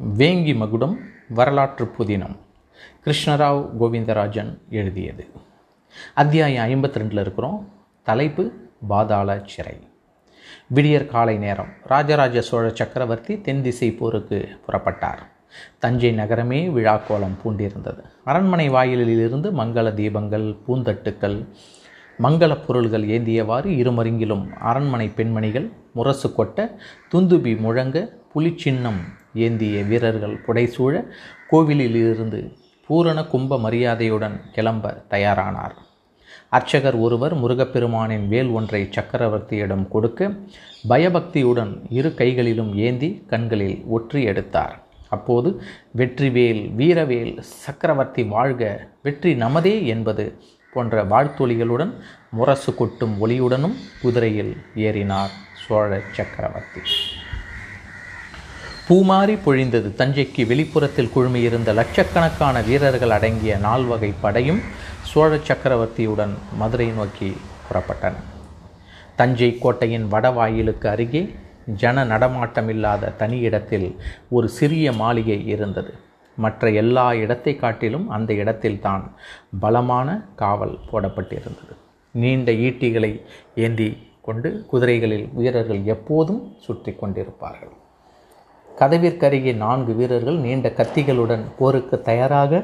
வேங்கி மகுடம் வரலாற்று புதினம். கிருஷ்ணராவ் கோவிந்தராஜன் எழுதியது. அத்தியாயம் ஐம்பத்தி ரெண்டில் இருக்கிறோம். தலைப்பு பாதாள சிறை. விடியற் காலை நேரம். ராஜராஜ சோழ சக்கரவர்த்தி தென் திசை போருக்கு புறப்பட்டார். தஞ்சை நகரமே விழாக்கோலம் பூண்டிருந்தது. அரண்மனை வாயிலில் இருந்து மங்கள தீபங்கள் பூந்தட்டுக்கள் மங்கள பொருள்கள் ஏந்தியவாறு இருமருங்கிலும் அரண்மனை பெண்மணிகள் முரசு கொட்ட துந்துபி முழங்க புலிச்சின்னம் ஏந்திய வீரர்கள் புடைசூழ கோவிலில் இருந்து பூரண கும்ப மரியாதையுடன் கிளம்ப தயாரானார். அர்ச்சகர் ஒருவர் முருகப்பெருமானின் வேல் ஒன்றை சக்கரவர்த்தியிடம் கொடுக்க பயபக்தியுடன் இரு கைகளிலும் ஏந்தி கண்களில் ஒற்றி எடுத்தார். அப்போது வெற்றிவேல் வீரவேல் சக்கரவர்த்தி வாழ்க வெற்றி நமதே என்பது போன்ற வாழ்த்தொலிகளுடன் முரசு கொட்டும் ஒளியுடனும் குதிரையில் ஏறினார் சோழ சக்கரவர்த்தி. பூமாரி பொழிந்தது. தஞ்சைக்கு வெளிப்புறத்தில் குழுமியிருந்த லட்சக்கணக்கான வீரர்கள் அடங்கிய நால்வகை படையும் சோழ சக்கரவர்த்தியுடன் மதுரை நோக்கி புறப்பட்டன. தஞ்சை கோட்டையின் வடவாயிலுக்கு அருகே ஜன நடமாட்டமில்லாத தனி இடத்தில் ஒரு சிறிய மாளிகை இருந்தது. மற்ற எல்லா இடத்தை காட்டிலும் அந்த இடத்தில் தான் பலமான காவல் போடப்பட்டிருந்தது. நீண்ட ஈட்டிகளை ஏந்தி கொண்டு குதிரைகளில் வீரர்கள் எப்போதும் சுற்றி கொண்டிருப்பார்கள். கதவிற்கருகே நான்கு வீரர்கள் நீண்ட கத்திகளுடன் போருக்கு தயாராக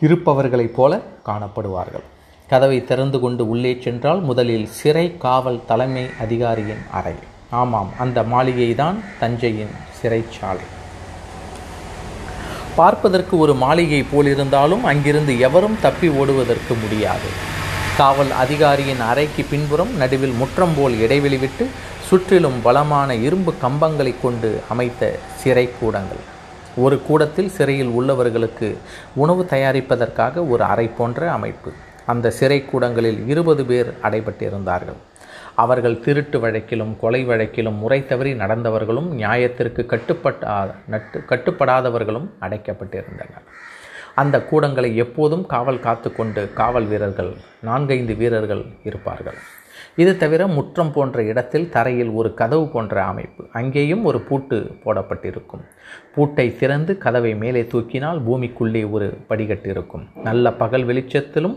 இருப்பவர்களைப் போல காணப்படுவார்கள். கதவை திறந்து கொண்டு உள்ளே சென்றால் முதலில் சிறை காவல் தலைமை அதிகாரியின் அறை. ஆமாம் அந்த மாளிகை தான் தஞ்சையின் சிறைச்சாலை. பார்ப்பதற்கு ஒரு மாளிகை போலிருந்தாலும் அங்கிருந்து எவரும் தப்பி ஓடுவதற்கு முடியாது. காவல் அதிகாரியின் அறைக்கு பின்புறம் நடுவில் முற்றம் போல் இடைவெளி விட்டு சுற்றிலும் பலமான இரும்பு கம்பங்களை கொண்டு அமைத்த சிறை கூடங்கள். ஒரு கூடத்தில் சிறையில் உள்ளவர்களுக்கு உணவு தயாரிப்பதற்காக ஒரு அறை போன்ற அமைப்பு. அந்த சிறை கூடங்களில் இருபது பேர் அடைபட்டிருந்தார்கள். அவர்கள் திருட்டு வழக்கிலும் கொலை வழக்கிலும் முறை தவறி நடந்தவர்களும் நியாயத்திற்கு கட்டுப்பட்டா நட்டு கட்டுப்படாதவர்களும் அடைக்கப்பட்டிருந்தனர். அந்த கூடங்களை எப்போதும் காவல் காத்து கொண்டு காவல் வீரர்கள் நான்கைந்து வீரர்கள் இருப்பார்கள். இது தவிர முற்றம் போன்ற இடத்தில் தரையில் ஒரு கதவு போன்ற அமைப்பு அங்கேயும் ஒரு பூட்டு போடப்பட்டிருக்கும். பூட்டை திறந்து கதவை மேலே தூக்கினால் பூமிக்குள்ளே ஒரு படிகட்டு இருக்கும் நல்ல பகல் வெளிச்சத்திலும்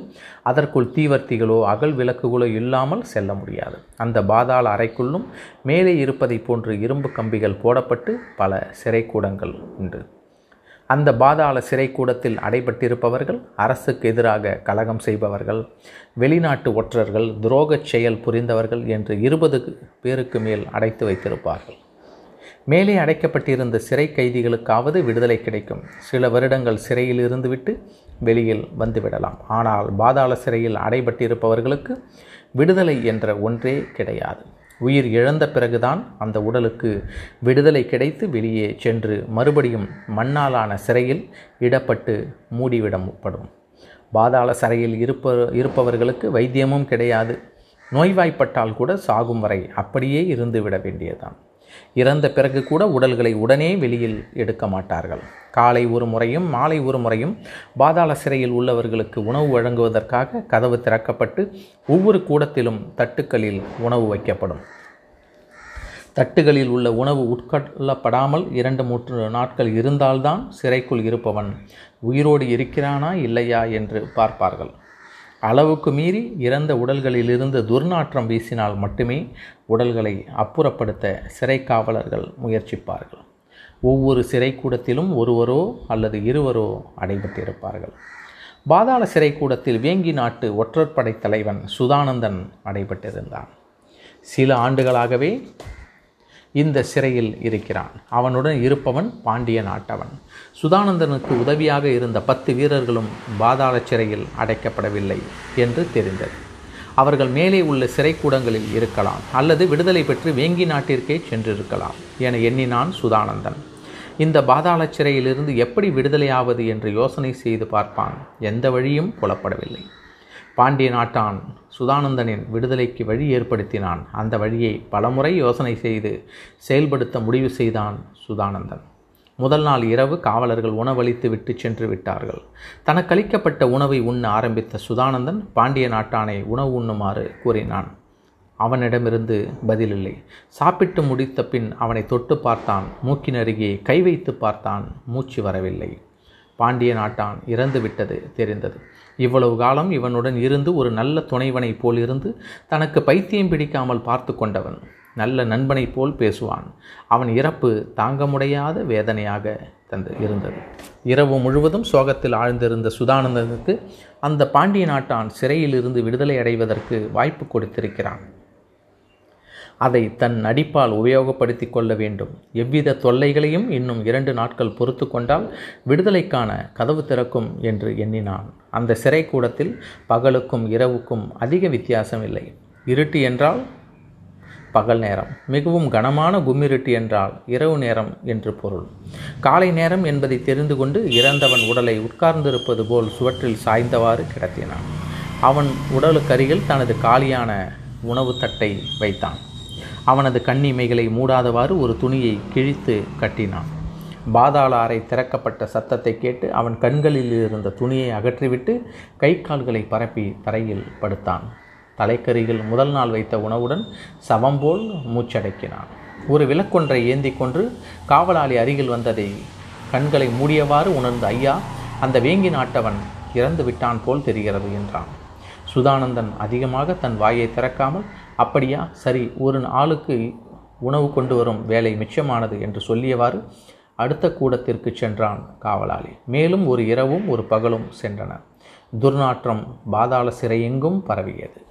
அதற்குள் தீவர்த்திகளோ அகல் விளக்குகளோ இல்லாமல் செல்ல முடியாது. அந்த பாதாள அறைக்குள்ளும் மேலே இருப்பதை போன்று இரும்பு கம்பிகள் போடப்பட்டு பல சிறைக்கூடங்கள் உண்டு. அந்த பாதாள சிறைக்கூடத்தில் அடைபட்டிருப்பவர்கள் அரசுக்கு எதிராக கலகம் செய்பவர்கள் வெளிநாட்டு ஒற்றர்கள் துரோகச் செயல் புரிந்தவர்கள் என்று இருபது பேருக்கு மேல் அடைத்து வைத்திருப்பார்கள். மேலே அடைக்கப்பட்டிருந்த சிறை கைதிகளுக்காவது விடுதலை கிடைக்கும். சில வருடங்கள் சிறையில் இருந்துவிட்டு வெளியில் வந்துவிடலாம். ஆனால் பாதாள சிறையில் அடைபட்டிருப்பவர்களுக்கு விடுதலை என்ற ஒன்றே கிடையாது. உயிர் இழந்த பிறகுதான் அந்த உடலுக்கு விடுதலை கிடைத்து வெளியே சென்று மறுபடியும் மண்ணாலான சிறையில் இடப்பட்டு மூடிவிடப்படும் பாதாள சிறையில் இருப்ப இருப்பவர்களுக்கு வைத்தியமும் கிடையாது. நோய்வாய்ப்பட்டால் கூட சாகும் வரை அப்படியே இருந்துவிட வேண்டியதான் இறந்த பிறகு கூட உடல்களை உடனே வெளியில் எடுக்க மாட்டார்கள். காலை ஒரு முறையும் மாலை ஒரு முறையும் பாதாள சிறையில் உள்ளவர்களுக்கு உணவு வழங்குவதற்காக கதவு திறக்கப்பட்டு ஒவ்வொரு கூடத்திலும் தட்டுக்களில் உணவு வைக்கப்படும். தட்டுகளில் உள்ள உணவு உட்கொள்ளப்படாமல் இரண்டு மூன்று நாட்கள் இருந்தால்தான் சிறைக்குள் இருப்பவன் உயிரோடு இருக்கிறானா இல்லையா என்று பார்ப்பார்கள். அளவுக்கு மீறி இறந்த உடல்களிலிருந்து துர்நாற்றம் வீசினால் மட்டுமே உடல்களை அப்புறப்படுத்த சிறை காவலர்கள் முயற்சிப்பார்கள். ஒவ்வொரு சிறைக்கூடத்திலும் ஒருவரோ அல்லது இருவரோ அடைபட்டிருப்பார்கள். பாதாள சிறைக்கூடத்தில் வேங்கி நாட்டு ஒற்றற்படை தலைவன் சுதானந்தன் அடைபட்டிருந்தான். சில ஆண்டுகளாகவே இந்த சிறையில் இருக்கிறான். அவனுடன் இருப்பவன் பாண்டிய நாட்டவன். சுதானந்தனுக்கு உதவியாக இருந்த பத்து வீரர்களும் பாதாள சிறையில் அடைக்கப்படவில்லை என்று தெரிந்தது. அவர்கள் மேலே உள்ள சிறைக்கூடங்களில் இருக்கலாம் அல்லது விடுதலை பெற்று வேங்கி நாட்டிற்கே சென்றிருக்கலாம் என எண்ணினான் சுதானந்தன். இந்த பாதாள சிறையிலிருந்து எப்படி விடுதலையாவது என்று யோசனை செய்து பார்ப்பான். எந்த வழியும் புலப்படவில்லை. பாண்டிய நாட்டான் சுதானந்தனின் விடுதலைக்கு வழி ஏற்படுத்தினான். அந்த வழியை பலமுறை யோசனை செய்து செயல்படுத்த முடிவு செய்தான் சுதானந்தன். முதல் நாள் இரவு காவலர்கள் உணவளித்து விட்டு சென்று விட்டார்கள். தனக்களிக்கப்பட்ட உணவை உண்ண ஆரம்பித்த சுதானந்தன் பாண்டிய நாட்டானை உணவு உண்ணுமாறு கூறினான். அவனிடமிருந்து பதிலில்லை. சாப்பிட்டு முடித்த பின் அவனை தொட்டு பார்த்தான். மூக்கின் அருகே கை வைத்து பார்த்தான். மூச்சு வரவில்லை. பாண்டிய நாட்டான் இறந்து விட்டது தெரிந்தது. இவ்வளவு காலம் இவனுடன் இருந்து ஒரு நல்ல துணைவனைப் போல் இருந்து தனக்கு பைத்தியம் பிடிக்காமல் பார்த்து கொண்டவன் நல்ல நண்பனைப் போல் பேசுவான். அவன் இறப்பு தாங்க முடியாத வேதனையாக தந்து இருந்தது. இரவு முழுவதும் சோகத்தில் ஆழ்ந்திருந்த சுதானந்தனுக்கு அந்த பாண்டிய நாட்டான் சிறையில் இருந்து விடுதலை அடைவதற்கு வாய்ப்பு கொடுத்திருக்கிறான். அதை தன் நடிப்பால் உபயோகப்படுத்தி கொள்ள வேண்டும். எவ்வித தொல்லைகளையும் இன்னும் இரண்டு நாட்கள் பொறுத்து கொண்டால் விடுதலைக்கான கதவு திறக்கும் என்று எண்ணினான். அந்த சிறை கூடத்தில் பகலுக்கும் இரவுக்கும் அதிக வித்தியாசம் இல்லை இருட்டு என்றால் பகல் நேரம் மிகவும் கனமான கும்மிருட்டு என்றால் இரவு நேரம் என்று பொருள். காலை நேரம் என்பதை தெரிந்து கொண்டு இறந்தவன் உடலை உட்கார்ந்திருப்பது போல் சுவற்றில் சாய்ந்தவாறு கிடத்தினான். அவன் உடலுக்கருகில் தனது காலியான உணவு தட்டை வைத்தான். அவனது கண்ணிமைகளை மூடாதவாறு ஒரு துணியை கிழித்து கட்டினான். பாதாள அறை திறக்கப்பட்ட சத்தத்தை கேட்டு அவன் கண்களில் இருந்த துணியை அகற்றிவிட்டு கை கால்களை பரப்பி தரையில் படுத்தான். தலைக்கரியில் முதல் நாள் வைத்த உணவுடன் சவம் போல் மூச்சடைக்கினான் ஒரு விளக்கொன்றை ஏந்தி கொன்று காவலாளி அருகில் வந்ததை கண்களை மூடியவாறு உணர்ந்த ஐயா அந்த வேங்கி நாட்டவன் இறந்து விட்டான் போல் தெரிகிறது என்றான். சுதானந்தன் அதிகமாக தன் வாயை திறக்காமல் அப்படியா? சரி ஒரு ஆளுக்கு உணவு கொண்டு வரும் வேலை மிச்சமானது என்று சொல்லியவாறு அடுத்த கூடத்திற்கு சென்றான் காவலாளி. மேலும் ஒரு இரவும் ஒரு பகலும் சென்றன. துர்நாற்றம் பாதாள சிறையெங்கும் பரவியது.